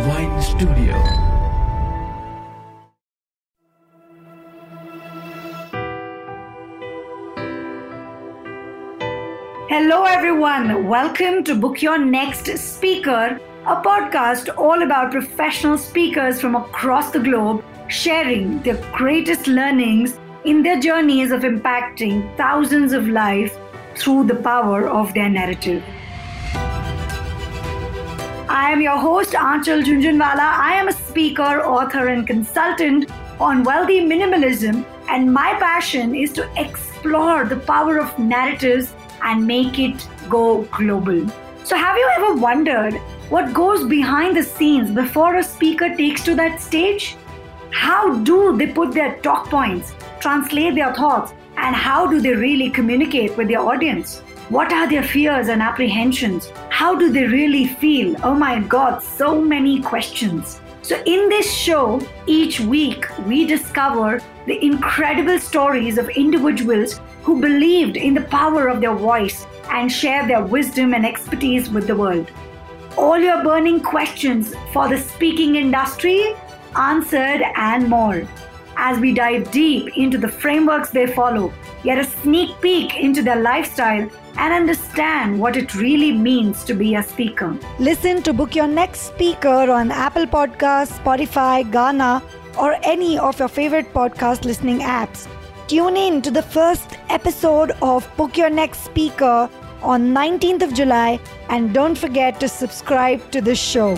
WYN Studio. Hello, everyone. Welcome to Book Your Next Speaker, a podcast all about professional speakers from across the globe sharing their greatest learnings in their journeys of impacting thousands of lives through the power of their narrative. I am your host, Aanchal Jhunjhunwala. I am a speaker, author, and consultant on wealthy minimalism, and my passion is to explore the power of narratives and make it go global. So, have you ever wondered what goes behind the scenes before a speaker takes to that stage? How do they put their talk points, translate their thoughts, and how do they really communicate with their audience? What are their fears and apprehensions? How do they really feel? Oh my God, so many questions. So, in this show, each week we discover the incredible stories of individuals who believed in the power of their voice and share their wisdom and expertise with the world. All your burning questions for the speaking industry answered and more. As we dive deep into the frameworks they follow, get a sneak peek into their lifestyle, and understand what it really means to be a speaker. Listen to book your next speaker on Apple Podcasts, Spotify, Gaana, or any of your favorite podcast listening apps. Tune in to the first episode of Book Your Next Speaker on 19th of July and don't forget to subscribe to this show.